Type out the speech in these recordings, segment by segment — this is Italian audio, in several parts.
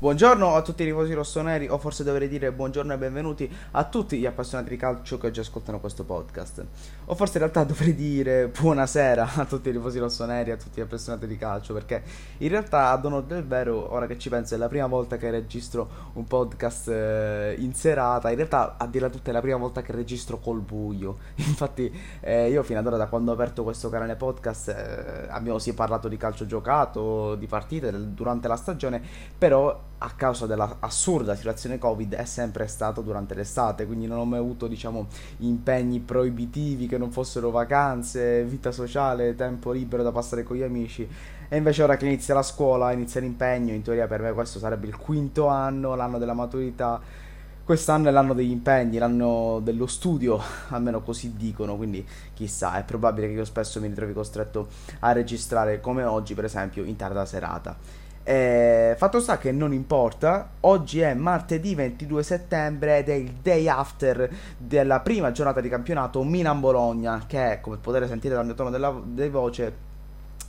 Buongiorno a tutti i tifosi rossoneri, o forse dovrei dire buongiorno e benvenuti a tutti gli appassionati di calcio che oggi ascoltano questo podcast. O forse in realtà dovrei dire buonasera a tutti i tifosi rossoneri, a tutti gli appassionati di calcio, perché in realtà ad onore del vero, ora che ci penso, è la prima volta che registro un podcast eh, in serata. In realtà, a dire tutta, è la prima volta che registro col buio. Infatti, eh, io fino ad ora, da quando ho aperto questo canale podcast, eh, abbiamo sì parlato di calcio giocato, di partite durante la stagione, però a causa dell'assurda situazione Covid è sempre stato durante l'estate, quindi non ho mai avuto, diciamo, impegni proibitivi che non fossero vacanze, vita sociale, tempo libero da passare con gli amici. E invece ora che inizia la scuola, inizia l'impegno, in teoria per me questo sarebbe il quinto anno, l'anno della maturità. Quest'anno è l'anno degli impegni, l'anno dello studio, almeno così dicono, quindi chissà, è probabile che io spesso mi ritrovi costretto a registrare come oggi, per esempio, in tarda serata. Eh, fatto sta che non importa, oggi è martedì 22 settembre ed è il day after della prima giornata di campionato Milan-Bologna, che come potete sentire dal mio tono della, della voce,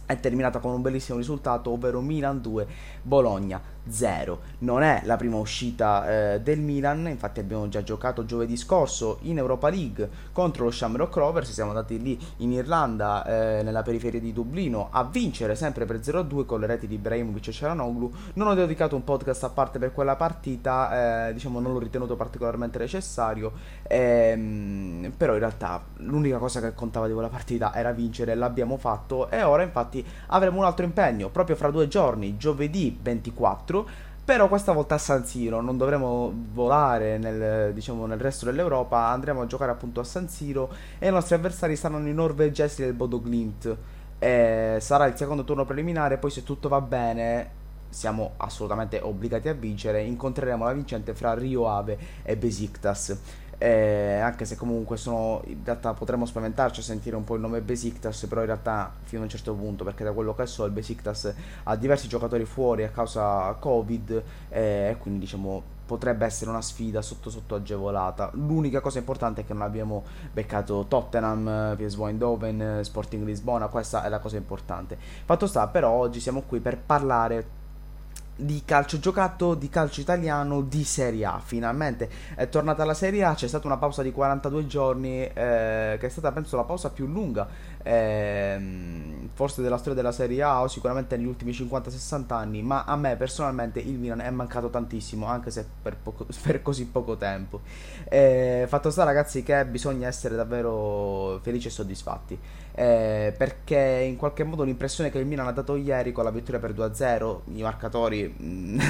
è terminata con un bellissimo risultato, ovvero Milan 2, Bologna 0. Non è la prima uscita eh, del Milan, infatti abbiamo già giocato giovedì scorso in Europa League contro lo Shamrock Rovers, siamo andati lì in Irlanda, eh, nella periferia di Dublino, a vincere sempre per 0-2 con le reti di Ibrahimovic e Ceranoglu. Non ho dedicato un podcast a parte per quella partita, eh, diciamo non l'ho ritenuto particolarmente necessario, ehm, però in realtà l'unica cosa che contava di quella partita era vincere, l'abbiamo fatto e ora infatti avremo un altro impegno, proprio fra due giorni, giovedì 24 4 però questa volta a San Siro non dovremo volare nel, diciamo, nel, resto dell'Europa, andremo a giocare appunto a San Siro e i nostri avversari saranno i norvegesi del Bodo Glimt. E sarà il secondo turno preliminare, poi se tutto va bene siamo assolutamente obbligati a vincere, incontreremo la vincente fra Rio Ave e Besiktas eh, anche se comunque sono in realtà potremmo spaventarci a sentire un po' il nome Besiktas però in realtà fino a un certo punto perché da quello che so il Besiktas ha diversi giocatori fuori a causa Covid eh, e quindi diciamo potrebbe essere una sfida sotto sotto agevolata. L'unica cosa importante è che non abbiamo beccato Tottenham, PSV Eindhoven, Sporting Lisbona questa è la cosa importante. Fatto sta però oggi siamo qui per parlare di calcio giocato, di calcio italiano, di Serie A. Finalmente è tornata la Serie A, c'è stata una pausa di 42 giorni, eh, che è stata penso la pausa più lunga, eh, forse della storia della Serie A o sicuramente negli ultimi 50-60 anni, ma a me personalmente il Milan è mancato tantissimo, anche se per, poco, per così poco tempo. Eh, fatto sta ragazzi che bisogna essere davvero felici e soddisfatti eh, perché in qualche modo l'impressione che il Milan ha dato ieri con la vittoria per 2-0, i marcatori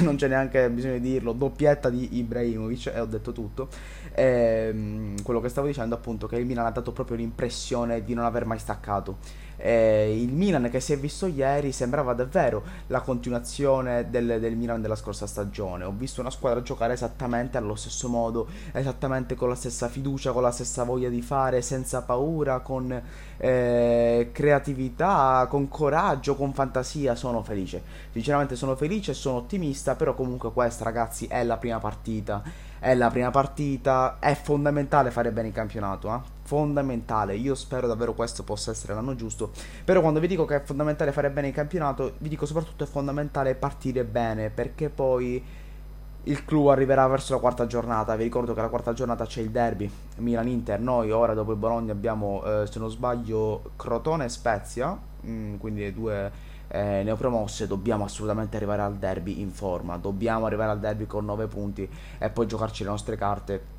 non c'è neanche bisogno di dirlo, doppietta di Ibrahimovic e ho detto tutto, eh, quello che stavo dicendo appunto che il Milan ha dato proprio l'impressione di non aver mai staccato eh, il Milan che si è visto ieri sembrava davvero la continuazione del, del, Milan della scorsa stagione. Ho visto una squadra giocare esattamente allo stesso modo, esattamente con la stessa fiducia, con la stessa voglia di fare, senza paura, con eh, creatività, con coraggio, con fantasia. Sono felice. Sinceramente sono felice e sono ottimista, però comunque questa ragazzi è la prima partita. È la prima partita, è fondamentale fare bene il campionato, eh? fondamentale. Io spero davvero questo possa essere l'anno giusto. Però quando vi dico che è fondamentale fare bene il campionato, vi dico soprattutto è fondamentale partire bene, perché poi il clou arriverà verso la quarta giornata. Vi ricordo che la quarta giornata c'è il derby Milan-Inter. Noi ora dopo il Bologna abbiamo, eh, se non sbaglio, Crotone e Spezia, mm, quindi le due eh, neopromosse. Dobbiamo assolutamente arrivare al derby in forma. Dobbiamo arrivare al derby con 9 punti e poi giocarci le nostre carte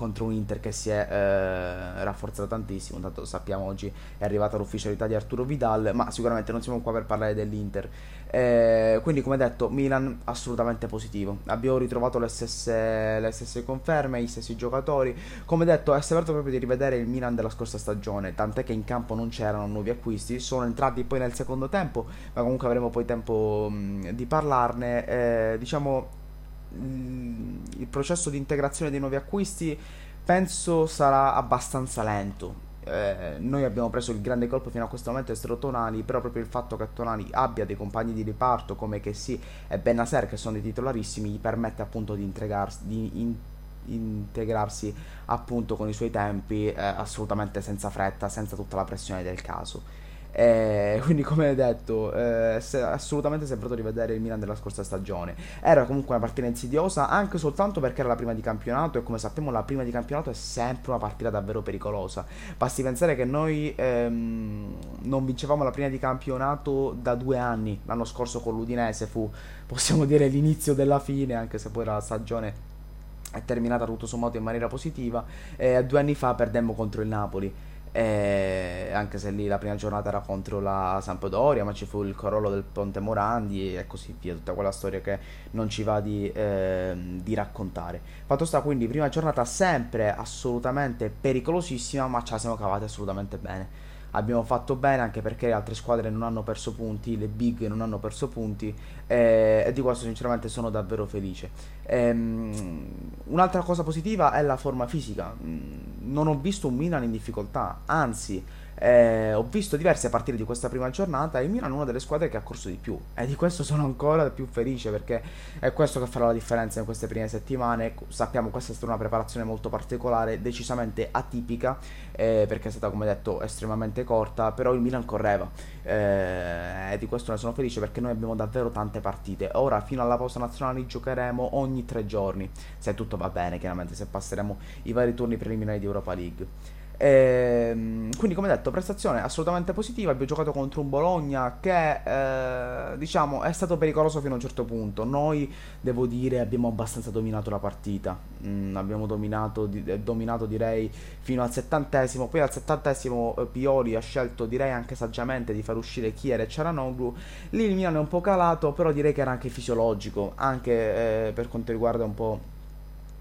contro un Inter che si è eh, rafforzato tantissimo. Intanto sappiamo oggi è arrivata l'ufficialità di Arturo Vidal, ma sicuramente non siamo qua per parlare dell'Inter. Eh, quindi, come detto, Milan assolutamente positivo. Abbiamo ritrovato le stesse, le stesse conferme, gli stessi giocatori. Come detto, è servito proprio di rivedere il Milan della scorsa stagione. Tant'è che in campo non c'erano nuovi acquisti. Sono entrati poi nel secondo tempo, ma comunque avremo poi tempo mh, di parlarne. Eh, diciamo il processo di integrazione dei nuovi acquisti penso sarà abbastanza lento. Eh, noi abbiamo preso il grande colpo fino a questo momento essere Tonali, però proprio il fatto che Tonali abbia dei compagni di riparto come che sì e Benasser che sono dei titolarissimi gli permette appunto di, di in, integrarsi appunto con i suoi tempi eh, assolutamente senza fretta, senza tutta la pressione del caso. E quindi, come detto, eh, se, assolutamente sembrato di vedere il Milan della scorsa stagione. Era comunque una partita insidiosa, anche soltanto perché era la prima di campionato. E come sappiamo, la prima di campionato è sempre una partita davvero pericolosa. Basti pensare che noi ehm, non vincevamo la prima di campionato da due anni. L'anno scorso con l'Udinese fu, possiamo dire, l'inizio della fine, anche se poi la stagione è terminata tutto sommato in maniera positiva. E due anni fa perdemmo contro il Napoli. E anche se lì la prima giornata era contro la Sampdoria, ma ci fu il crollo del Ponte Morandi e così via, tutta quella storia che non ci va di, eh, di raccontare. Fatto sta quindi, prima giornata sempre assolutamente pericolosissima, ma ce la siamo cavate assolutamente bene abbiamo fatto bene anche perché le altre squadre non hanno perso punti, le big non hanno perso punti eh, e di questo sinceramente sono davvero felice. Ehm, un'altra cosa positiva è la forma fisica, mm, non ho visto un Milan in difficoltà, anzi eh, ho visto diverse partite di questa prima giornata e il Milan è una delle squadre che ha corso di più e di questo sono ancora più felice perché è questo che farà la differenza in queste prime settimane. Sappiamo che questa è stata una preparazione molto particolare, decisamente atipica eh, perché è stata come detto estremamente corta, però il Milan correva eh, e di questo ne sono felice perché noi abbiamo davvero tante partite. Ora fino alla pausa nazionale giocheremo ogni tre giorni, se tutto va bene chiaramente, se passeremo i vari turni preliminari di Europa League. E, ehm, quindi, come detto, prestazione assolutamente positiva. Abbiamo giocato contro un Bologna che, eh, diciamo, è stato pericoloso fino a un certo punto. Noi, devo dire, abbiamo abbastanza dominato la partita. Mm, abbiamo dominato, di, eh, dominato, direi, fino al settantesimo. Poi al settantesimo eh, Pioli ha scelto, direi anche saggiamente, di far uscire Chiere e Ciaranoglu. Lì il Milan è un po' calato, però direi che era anche fisiologico, anche eh, per quanto riguarda un po'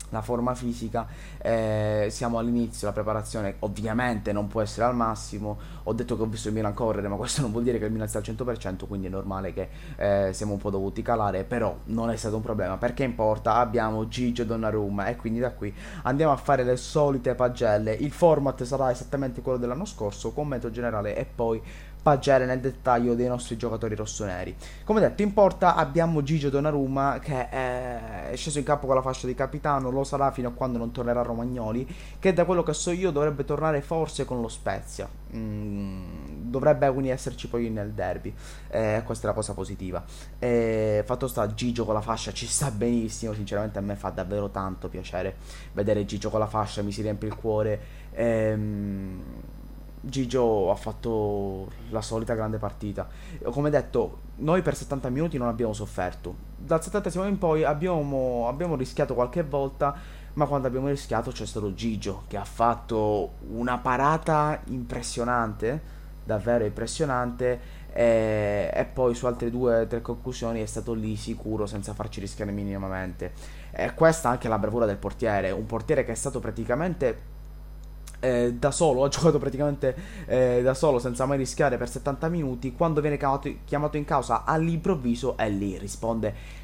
la forma fisica, eh, siamo all'inizio, la preparazione ovviamente non può essere al massimo, ho detto che ho visto il Milan correre, ma questo non vuol dire che il Milan sia al 100%, quindi è normale che eh, siamo un po' dovuti calare, però non è stato un problema, perché in porta? Abbiamo Gigio Donnarumma e quindi da qui andiamo a fare le solite pagelle, il format sarà esattamente quello dell'anno scorso, commento generale e poi pagare nel dettaglio dei nostri giocatori rossoneri. Come detto, in porta abbiamo Gigio Donnarumma che è sceso in campo con la fascia di capitano, lo sarà fino a quando non tornerà Romagnoli, che da quello che so io dovrebbe tornare forse con lo Spezia. Mm, dovrebbe quindi esserci poi nel derby. Eh, questa è la cosa positiva. Eh, fatto sta, Gigio con la fascia ci sta benissimo. Sinceramente, a me fa davvero tanto piacere vedere Gigio con la fascia, mi si riempie il cuore. Ehm Gigio ha fatto la solita grande partita. Come detto, noi per 70 minuti non abbiamo sofferto. Dal 70 in poi abbiamo, abbiamo rischiato qualche volta, ma quando abbiamo rischiato c'è stato Gigio che ha fatto una parata impressionante, davvero impressionante. E, e poi su altre due o tre conclusioni è stato lì sicuro senza farci rischiare minimamente. E questa anche la bravura del portiere, un portiere che è stato praticamente eh, da solo, ha giocato praticamente eh, da solo senza mai rischiare per 70 minuti, quando viene chiamato, chiamato in causa all'improvviso è lì, risponde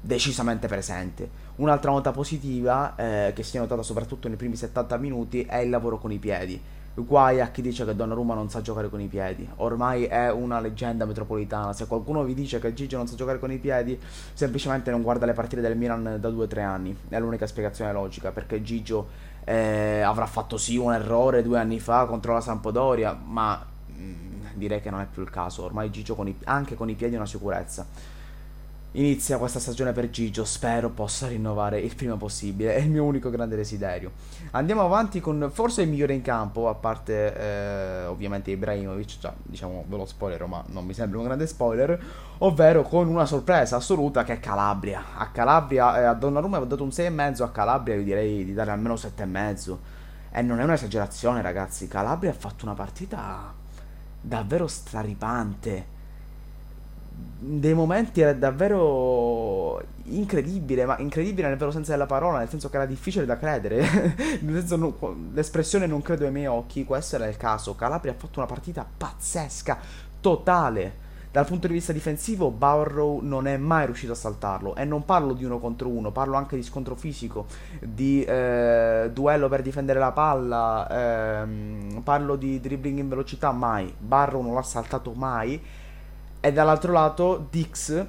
decisamente presente. Un'altra nota positiva eh, che si è notata soprattutto nei primi 70 minuti è il lavoro con i piedi. Guai a chi dice che Donnarumma non sa giocare con i piedi. Ormai è una leggenda metropolitana. Se qualcuno vi dice che Gigio non sa giocare con i piedi, semplicemente non guarda le partite del Milan da 2-3 anni. È l'unica spiegazione logica, perché Gigio eh, avrà fatto sì un errore due anni fa contro la Sampdoria, ma mh, mm, direi che non è più il caso. Ormai Gigio con i, anche con i piedi è una sicurezza. Inizia questa stagione per Gigio, spero possa rinnovare il prima possibile, è il mio unico grande desiderio. Andiamo avanti con forse il migliore in campo, a parte eh, ovviamente Ibrahimovic, già diciamo ve lo spoilerò ma non mi sembra un grande spoiler, ovvero con una sorpresa assoluta che è Calabria. A Calabria, eh, a Donnarumma avevo dato un 6,5, a Calabria io direi di dare almeno 7,5. E non è un'esagerazione ragazzi, Calabria ha fatto una partita davvero straripante dei momenti era davvero incredibile, ma incredibile nel vero senso della parola, nel senso che era difficile da credere. nel senso, no, l'espressione non credo ai miei occhi, questo era il caso. Calabria ha fatto una partita pazzesca, totale. Dal punto di vista difensivo, Barrow non è mai riuscito a saltarlo. E non parlo di uno contro uno, parlo anche di scontro fisico, di eh, duello per difendere la palla, ehm, parlo di dribbling in velocità, mai. Barrow non l'ha saltato mai e dall'altro lato Dix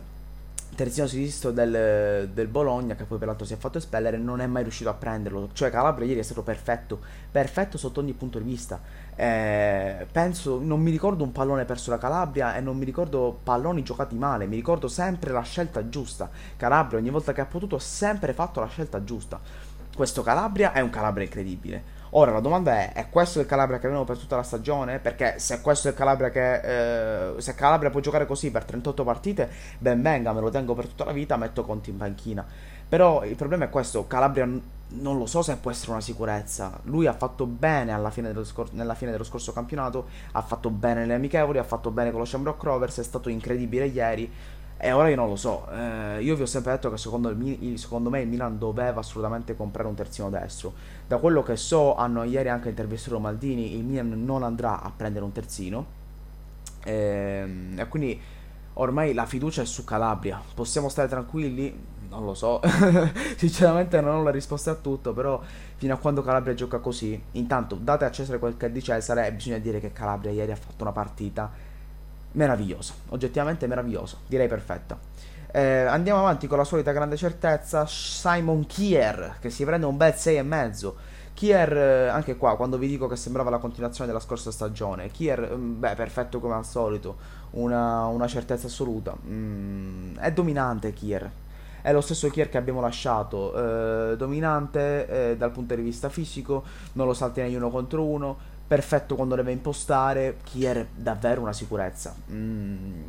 terzino sinistro del, del, Bologna, che poi peraltro si è fatto espellere, non è mai riuscito a prenderlo. Cioè Calabria ieri è stato perfetto, perfetto sotto ogni punto di vista. Eh, penso, non mi ricordo un pallone perso da Calabria e non mi ricordo palloni giocati male, mi ricordo sempre la scelta giusta. Calabria ogni volta che ha potuto ha sempre fatto la scelta giusta. Questo Calabria è un Calabria incredibile. Ora la domanda è: è questo il Calabria che avevamo per tutta la stagione? Perché se questo è il Calabria che. Eh, se Calabria può giocare così per 38 partite, ben venga, me lo tengo per tutta la vita, metto conti in panchina. Però il problema è questo: Calabria non lo so se può essere una sicurezza. Lui ha fatto bene fine scor- nella fine dello scorso campionato, ha fatto bene nelle amichevoli, ha fatto bene con lo Shamrock Rovers, è stato incredibile ieri. E ora io non lo so. Eh, io vi ho sempre detto che secondo, il, secondo, me il Milan doveva assolutamente comprare un terzino destro. Da quello che so, hanno ieri anche intervistato Maldini, il Milan non andrà a prendere un terzino. Eh, e quindi ormai la fiducia è su Calabria. Possiamo stare tranquilli? Non lo so. Sinceramente non ho la risposta a tutto, però fino a quando Calabria gioca così, intanto date a Cesare quel che è di Cesare e bisogna dire che Calabria ieri ha fatto una partita meravigliosa, oggettivamente meravigliosa, direi perfetta. Eh, andiamo avanti con la solita grande certezza, Simon Kier che si prende un bel 6,5. Kier, eh, anche qua, quando vi dico che sembrava la continuazione della scorsa stagione, Kier, mm, beh, perfetto come al solito, una, una certezza assoluta. Mm, è dominante Kier, è lo stesso Kier che abbiamo lasciato, eh, dominante eh, dal punto di vista fisico, non lo salti negli uno contro uno, perfetto quando deve impostare, Kier davvero una sicurezza. Mm,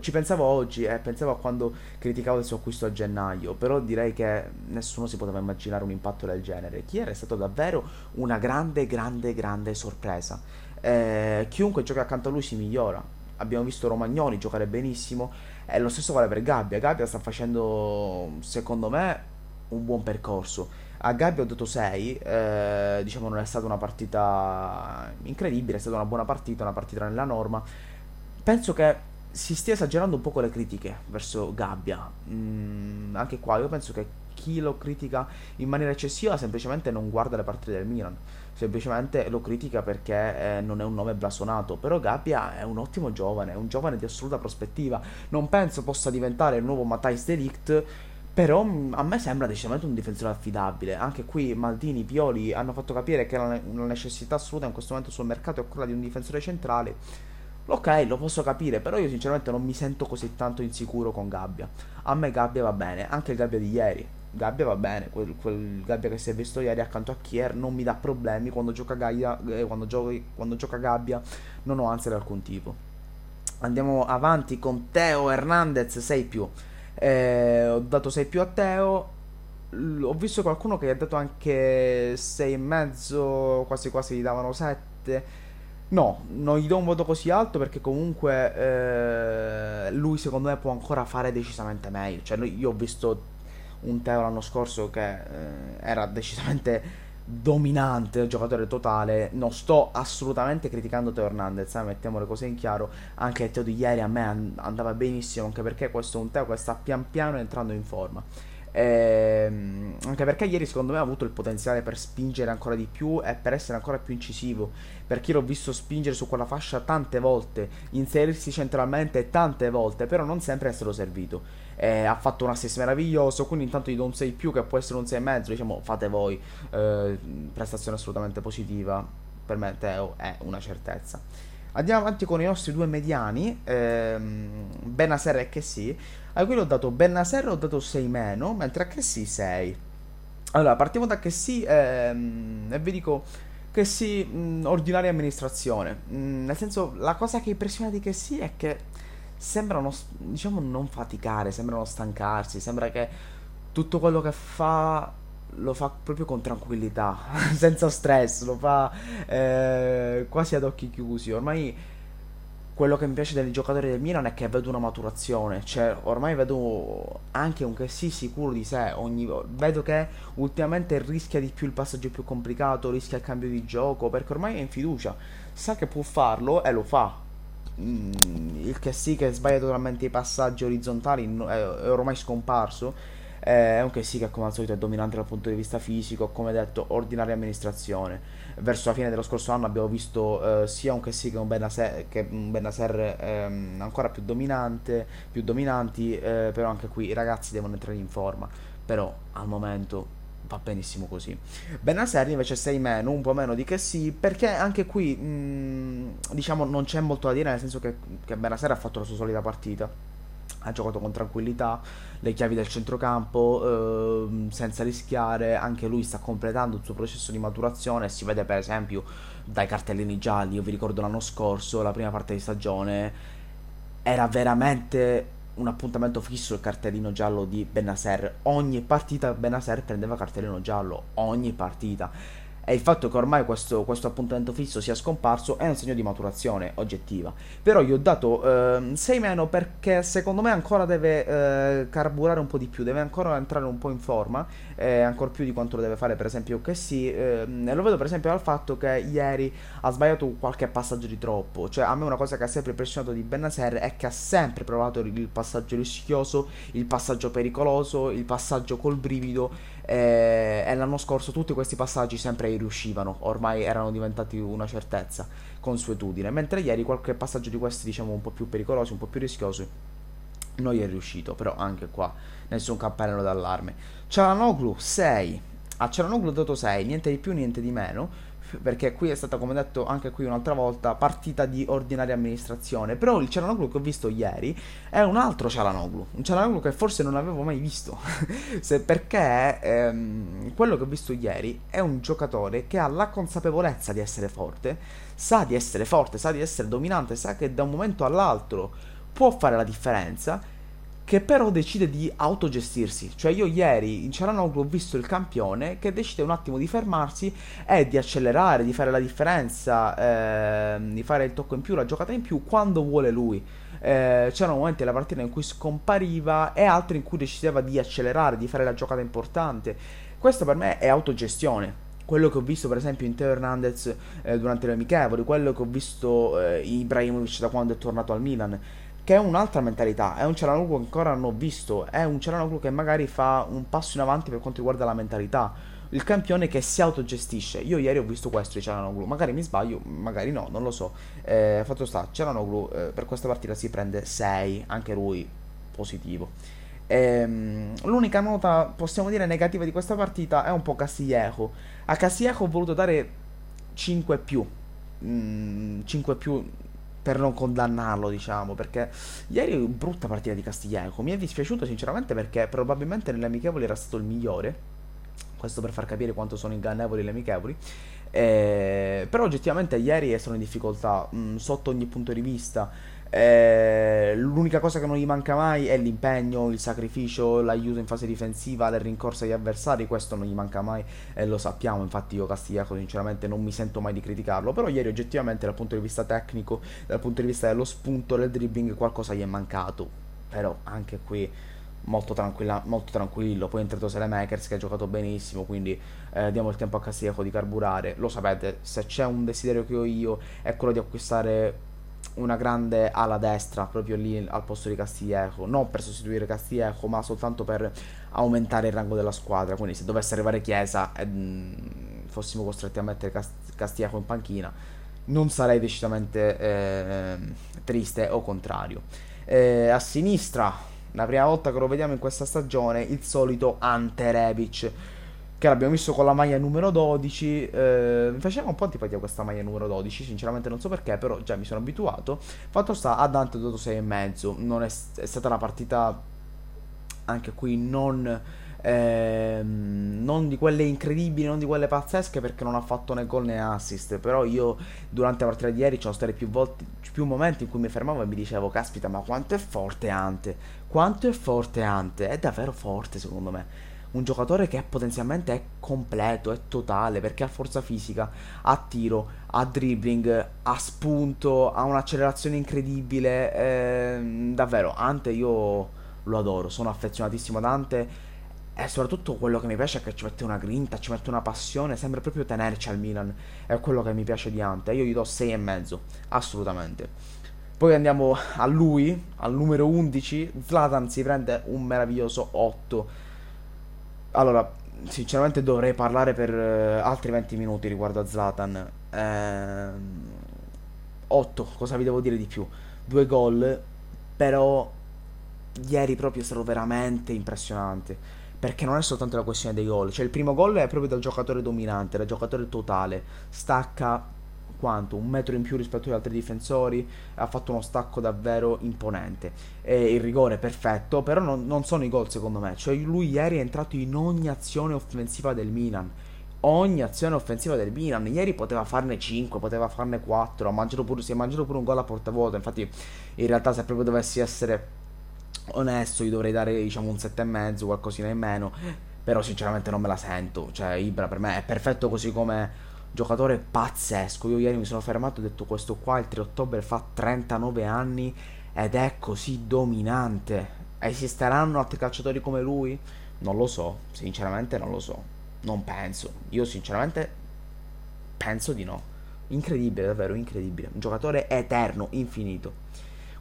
ci pensavo oggi eh, pensavo a quando criticavo il suo acquisto a gennaio, però direi che nessuno si poteva immaginare un impatto del genere. Kier è stato davvero una grande, grande, grande sorpresa. Eh, chiunque gioca accanto a lui si migliora. Abbiamo visto Romagnoli giocare benissimo e lo stesso vale per Gabbia. Gabbia sta facendo, secondo me, un buon percorso a Gabbia ho dato 6, eh, diciamo non è stata una partita incredibile, è stata una buona partita, una partita nella norma. Penso che si stia esagerando un po' con le critiche verso Gabbia. Mm, anche qua io penso che chi lo critica in maniera eccessiva semplicemente non guarda le partite del Milan, semplicemente lo critica perché eh, non è un nome blasonato, però Gabbia è un ottimo giovane, è un giovane di assoluta prospettiva, non penso possa diventare il nuovo Matthijs Delict però mm, a me sembra decisamente un difensore affidabile. Anche qui Maldini, Pioli hanno fatto capire che la, necessità assoluta in questo momento sul mercato è quella di un difensore centrale. Ok, lo posso capire, però io sinceramente non mi sento così tanto insicuro con Gabbia. A me Gabbia va bene, anche il Gabbia di ieri. Gabbia va bene, quel, quel Gabbia che si è visto ieri accanto a Kier non mi dà problemi quando gioca, Gaia, eh, quando, giochi, quando gioca Gabbia, non ho ansia di alcun tipo. Andiamo avanti con Teo Hernandez 6 più. Eh, ho dato 6 più a Teo. Ho visto qualcuno che ha dato anche 6,5, quasi quasi gli davano 7. No, non gli do un voto così alto perché comunque eh, lui secondo me può ancora fare decisamente meglio. Cioè, io ho visto un Teo l'anno scorso che eh, era decisamente dominante, giocatore totale. Non sto assolutamente criticando Teo Hernandez, eh, mettiamo le cose in chiaro. Anche il Teo di ieri a me andava benissimo, anche perché questo è un Teo che sta pian piano entrando in forma. Ehm, anche perché ieri secondo me ha avuto il potenziale per spingere ancora di più e per essere ancora più incisivo. Perché l'ho visto spingere su quella fascia tante volte, inserirsi centralmente tante volte, però non sempre essere servito eh, ha fatto un assist meraviglioso, quindi intanto gli do un 6 più che può essere un 6,5, diciamo fate voi, eh, prestazione assolutamente positiva, per me Teo è una certezza. Andiamo avanti con i nostri due mediani, ehm, Benaser e Chessy, a cui ho dato Benaser ho dato 6 meno, mentre a Chessy 6. Allora, partiamo da Chessy ehm, e vi dico che sì, ordinaria amministrazione. Mh, nel senso, la cosa che impressiona di che sì è che sembrano, diciamo, non faticare, sembrano stancarsi, sembra che tutto quello che fa lo fa proprio con tranquillità, senza stress, lo fa eh, quasi ad occhi chiusi. Ormai quello che mi piace dei giocatori del Milan è che vedo una maturazione, cioè ormai vedo anche un che sì sicuro di sé, ogni, vedo che ultimamente rischia di più il passaggio più complicato, rischia il cambio di gioco, perché ormai è in fiducia, sa che può farlo e lo fa, Mm, il che sì che sbaglia totalmente i passaggi orizzontali è ormai scomparso è un sì che come al solito è dominante dal punto di vista fisico, come detto, ordinaria amministrazione. Verso la fine dello scorso anno abbiamo visto eh, sia un sì che un Benaser, che un Benaser ehm, ancora più dominante, più dominanti, eh, però anche qui i ragazzi devono entrare in forma. Però al momento va benissimo così. Benaser invece 6 meno, un po' meno di che sì, perché anche qui mh, diciamo non c'è molto da dire, nel senso che, che Benaser ha fatto la sua solita partita. Ha giocato con tranquillità, le chiavi del centrocampo, eh, senza rischiare, anche lui sta completando il suo processo di maturazione, si vede per esempio dai cartellini gialli, io vi ricordo l'anno scorso, la prima parte di stagione, era veramente un appuntamento fisso il cartellino giallo di Benaser. Ogni partita Benaser prendeva cartellino giallo, ogni partita. E il fatto che ormai questo, questo, appuntamento fisso sia scomparso è un segno di maturazione oggettiva. Però gli ho dato eh, 6 meno perché secondo me ancora deve eh, carburare un po' di più, deve ancora entrare un po' in forma, eh, ancora più di quanto lo deve fare per esempio che sì. Eh, lo vedo per esempio dal fatto che ieri ha sbagliato qualche passaggio di troppo. Cioè a me una cosa che ha sempre impressionato di Benaser è che ha sempre provato il passaggio rischioso, il passaggio pericoloso, il passaggio col brivido e, e l'anno scorso tutti questi passaggi sempre riuscivano, ormai erano diventati una certezza, consuetudine, mentre ieri qualche passaggio di questi diciamo un po' più pericolosi, un po' più rischiosi, non gli è riuscito, però anche qua nessun campanello d'allarme. Cialanoglu 6, a Cialanoglu dato 6, niente di più, niente di meno, perché qui è stata, come detto anche qui un'altra volta, partita di ordinaria amministrazione. Però il Cialanoglu che ho visto ieri è un altro Cialanoglu, un Cialanoglu che forse non avevo mai visto. Se perché ehm, quello che ho visto ieri è un giocatore che ha la consapevolezza di essere forte, sa di essere forte, sa di essere dominante, sa che da un momento all'altro può fare la differenza che però decide di autogestirsi. Cioè io ieri in Cialanoglu ho visto il campione che decide un attimo di fermarsi e di accelerare, di fare la differenza, eh, di fare il tocco in più, la giocata in più quando vuole lui. Eh, c'erano momenti della partita in cui scompariva e altri in cui decideva di accelerare, di fare la giocata importante. Questo per me è autogestione quello che ho visto per esempio in Teo Hernandez eh, durante le amichevoli, quello che ho visto eh, Ibrahimovic da quando è tornato al Milan che è un'altra mentalità, è un Cialanoglu che ancora non ho visto, è un Cialanoglu che magari fa un passo in avanti per quanto riguarda la mentalità, il campione che si autogestisce. Io ieri ho visto questo di Cialanoglu, magari mi sbaglio, magari no, non lo so. Eh, fatto sta, Cialanoglu eh, per questa partita si prende 6, anche lui positivo. Ehm, l'unica nota, possiamo dire, negativa di questa partita è un po' Castillejo. A Castillejo ho voluto dare 5 più. Mm, 5 più per non condannarlo, diciamo, perché ieri brutta partita di Castiglieco, mi è dispiaciuto sinceramente perché probabilmente nelle amichevoli era stato il migliore, questo per far capire quanto sono ingannevoli le amichevoli, eh, però oggettivamente ieri sono in difficoltà mh, mm, sotto ogni punto di vista, eh, l'unica cosa che non gli manca mai è l'impegno, il sacrificio, l'aiuto in fase difensiva, le rincorse agli avversari, questo non gli manca mai e lo sappiamo, infatti io Castigliaco sinceramente non mi sento mai di criticarlo, però ieri oggettivamente dal punto di vista tecnico, dal punto di vista dello spunto, del dribbling qualcosa gli è mancato, però anche qui molto, molto tranquillo, poi è entrato Selemakers che ha giocato benissimo, quindi eh, diamo il tempo a Castigliaco di carburare, lo sapete, se c'è un desiderio che ho io è quello di acquistare una grande ala destra proprio lì al posto di Castillejo, non per sostituire Castillejo, ma soltanto per aumentare il rango della squadra. Quindi, se dovesse arrivare Chiesa e mm, fossimo costretti a mettere Cast- Castillejo in panchina, non sarei decisamente eh, triste o contrario. Eh, a sinistra, la prima volta che lo vediamo in questa stagione, il solito Ante Rebic che l'abbiamo visto con la maglia numero 12. Eh, mi faceva un po' antipatia questa maglia numero 12, sinceramente non so perché, però già mi sono abituato. Fatto sta, a Dante ho dato 6,5. Non è, è stata una partita anche qui non, eh, non di quelle incredibili, non di quelle pazzesche perché non ha fatto né gol né assist. Però io durante la partita di ieri c'erano stati più, volte, più momenti in cui mi fermavo e mi dicevo, caspita, ma quanto è forte Ante? Quanto è forte Ante? È davvero forte secondo me un giocatore che potenzialmente è completo, è totale, perché ha forza fisica, ha tiro, ha dribbling, ha spunto, ha un'accelerazione incredibile. Eh, davvero, Ante io lo adoro, sono affezionatissimo ad Ante. E soprattutto quello che mi piace è che ci mette una grinta, ci mette una passione, sembra proprio tenerci al Milan. È quello che mi piace di Ante. Io gli do 6,5, assolutamente. Poi andiamo a lui, al numero 11. Zlatan si prende un meraviglioso 8 Allora, sinceramente dovrei parlare per eh, altri 20 minuti riguardo a Zlatan. Ehm, 8, cosa vi devo dire di più? Due gol, però ieri proprio è stato veramente impressionante. Perché non è soltanto la questione dei gol, cioè il primo gol è proprio dal giocatore dominante, dal giocatore totale, stacca quanto? Un metro in più rispetto agli altri difensori, ha fatto uno stacco davvero imponente. E il rigore perfetto, però non, non sono i gol secondo me, cioè lui ieri è entrato in ogni azione offensiva del Milan ogni azione offensiva del Milan. Ieri poteva farne 5, poteva farne 4, ha mangiato pure, si è mangiato pure un gol a porta vuota. Infatti, in realtà, se proprio dovessi essere onesto, gli dovrei dare diciamo un 7,5, qualcosina in meno. Però, sinceramente, non me la sento. Cioè, Ibra per me è perfetto così come giocatore pazzesco. Io ieri mi sono fermato e ho detto questo qua il 3 ottobre fa 39 anni ed è così dominante. Esisteranno altri calciatori come lui? Non lo so, sinceramente non lo so. Non penso. Io sinceramente penso di no. Incredibile, davvero incredibile. Un giocatore eterno, infinito.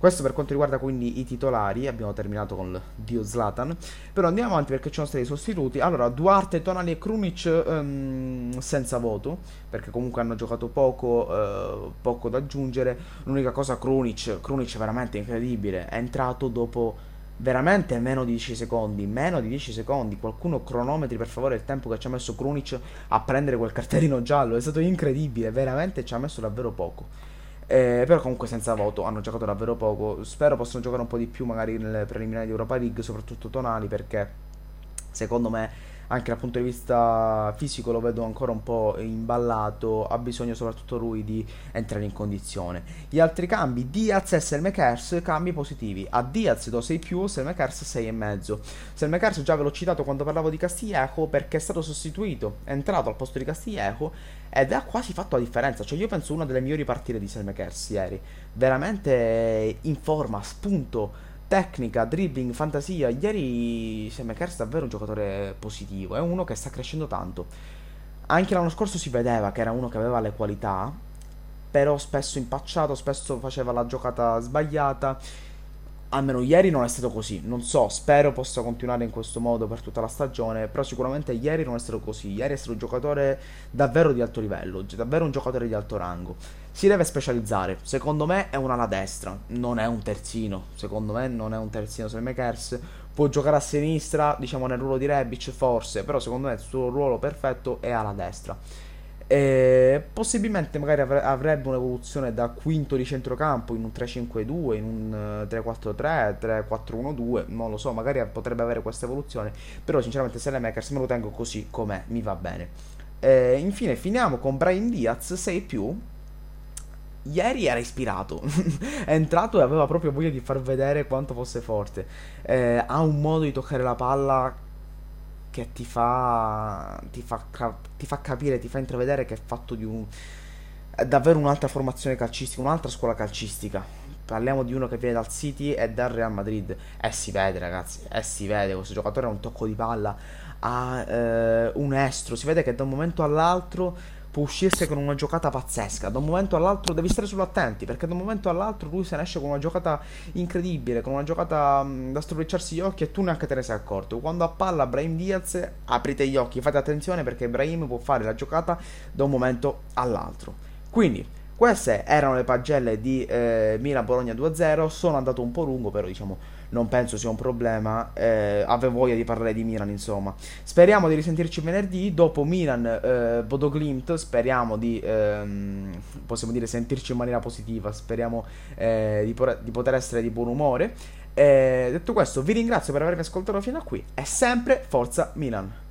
Questo per quanto riguarda quindi i titolari, abbiamo terminato con il dio Zlatan, però andiamo avanti perché ci sono stati i sostituti. Allora, Duarte, Tonali e Krunic um, senza voto, perché comunque hanno giocato poco, uh, poco da aggiungere. L'unica cosa Krunic, Krunic veramente incredibile, è entrato dopo veramente meno di 10 secondi, meno di 10 secondi, qualcuno cronometri per favore il tempo che ci ha messo Krunic a prendere quel cartellino giallo, è stato incredibile, veramente ci ha messo davvero poco. Eh, però comunque senza voto hanno giocato davvero poco. Spero possano giocare un po' di più magari nelle preliminari di Europa League, soprattutto tonali, perché secondo me anche dal punto di vista fisico lo vedo ancora un po' imballato, ha bisogno soprattutto lui di entrare in condizione. Gli altri cambi, Diaz e Selmekers, cambi positivi. A Diaz do 6 più, Selmekers 6,5. Selmekers già ve l'ho citato quando parlavo di Castillejo perché è stato sostituito, è entrato al posto di Castillejo ed ha quasi fatto la differenza. Cioè io penso una delle migliori partite di Selmekers ieri. Veramente in forma, spunto tecnica, dribbling, fantasia. Ieri Semekers è davvero un giocatore positivo, è uno che sta crescendo tanto. Anche l'anno scorso si vedeva che era uno che aveva le qualità, però spesso impacciato, spesso faceva la giocata sbagliata almeno ieri non è stato così. Non so, spero possa continuare in questo modo per tutta la stagione. Però sicuramente ieri non è stato così. Ieri è stato un giocatore davvero di alto livello, davvero un giocatore di alto rango. Si deve specializzare. Secondo me è un ala destra, non è un terzino. Secondo me non è un terzino. Se Makers può giocare a sinistra, diciamo nel ruolo di Rebic, forse. Però secondo me il suo ruolo perfetto è ala destra. E possibilmente magari avrebbe un'evoluzione da quinto di centrocampo in un 3-5-2, in un 3-4-3, eh, 3-4-1-2, non lo so, magari potrebbe avere questa evoluzione, però sinceramente se Makers me lo tengo così com'è, mi va bene. E infine finiamo con Brian Diaz 6 più. Ieri era ispirato, è entrato e aveva proprio voglia di far vedere quanto fosse forte. Eh, ha un modo di toccare la palla che ti fa, ti fa, ti fa capire, ti fa intravedere che è fatto di un è davvero un'altra formazione calcistica, un'altra scuola calcistica. Parliamo di uno che viene dal City e dal Real Madrid. E si vede, ragazzi. E si vede. Questo giocatore ha un tocco di palla. Ha eh, un estro. Si vede che da un momento all'altro può uscirsi con una giocata pazzesca. Da un momento all'altro devi stare solo attenti, perché da un momento all'altro lui se ne esce con una giocata incredibile, con una giocata mh, da stropicciarsi gli occhi e tu neanche te ne sei accorto. Quando a palla Brahim Diaz, aprite gli occhi, fate attenzione perché Brahim può fare la giocata da un momento all'altro. Quindi, queste erano le pagelle di eh, Milan-Bologna 2-0. Sono andato un po' lungo, però diciamo non penso sia un problema. Eh, avevo voglia di parlare di Milan, insomma. Speriamo di risentirci venerdì. Dopo Milan, eh, Bodo Glimt. Speriamo di, ehm, possiamo dire, sentirci in maniera positiva. Speriamo eh, di, por- di, poter essere di buon umore. detto questo, vi ringrazio per avermi ascoltato fino a qui. E sempre Forza Milan.